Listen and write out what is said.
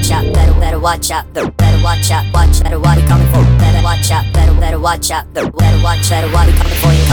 watch out, better, better watch out, the better watch out, watch, better what he coming for, better watch out, better, better watch out, the better watch, better what he coming for you.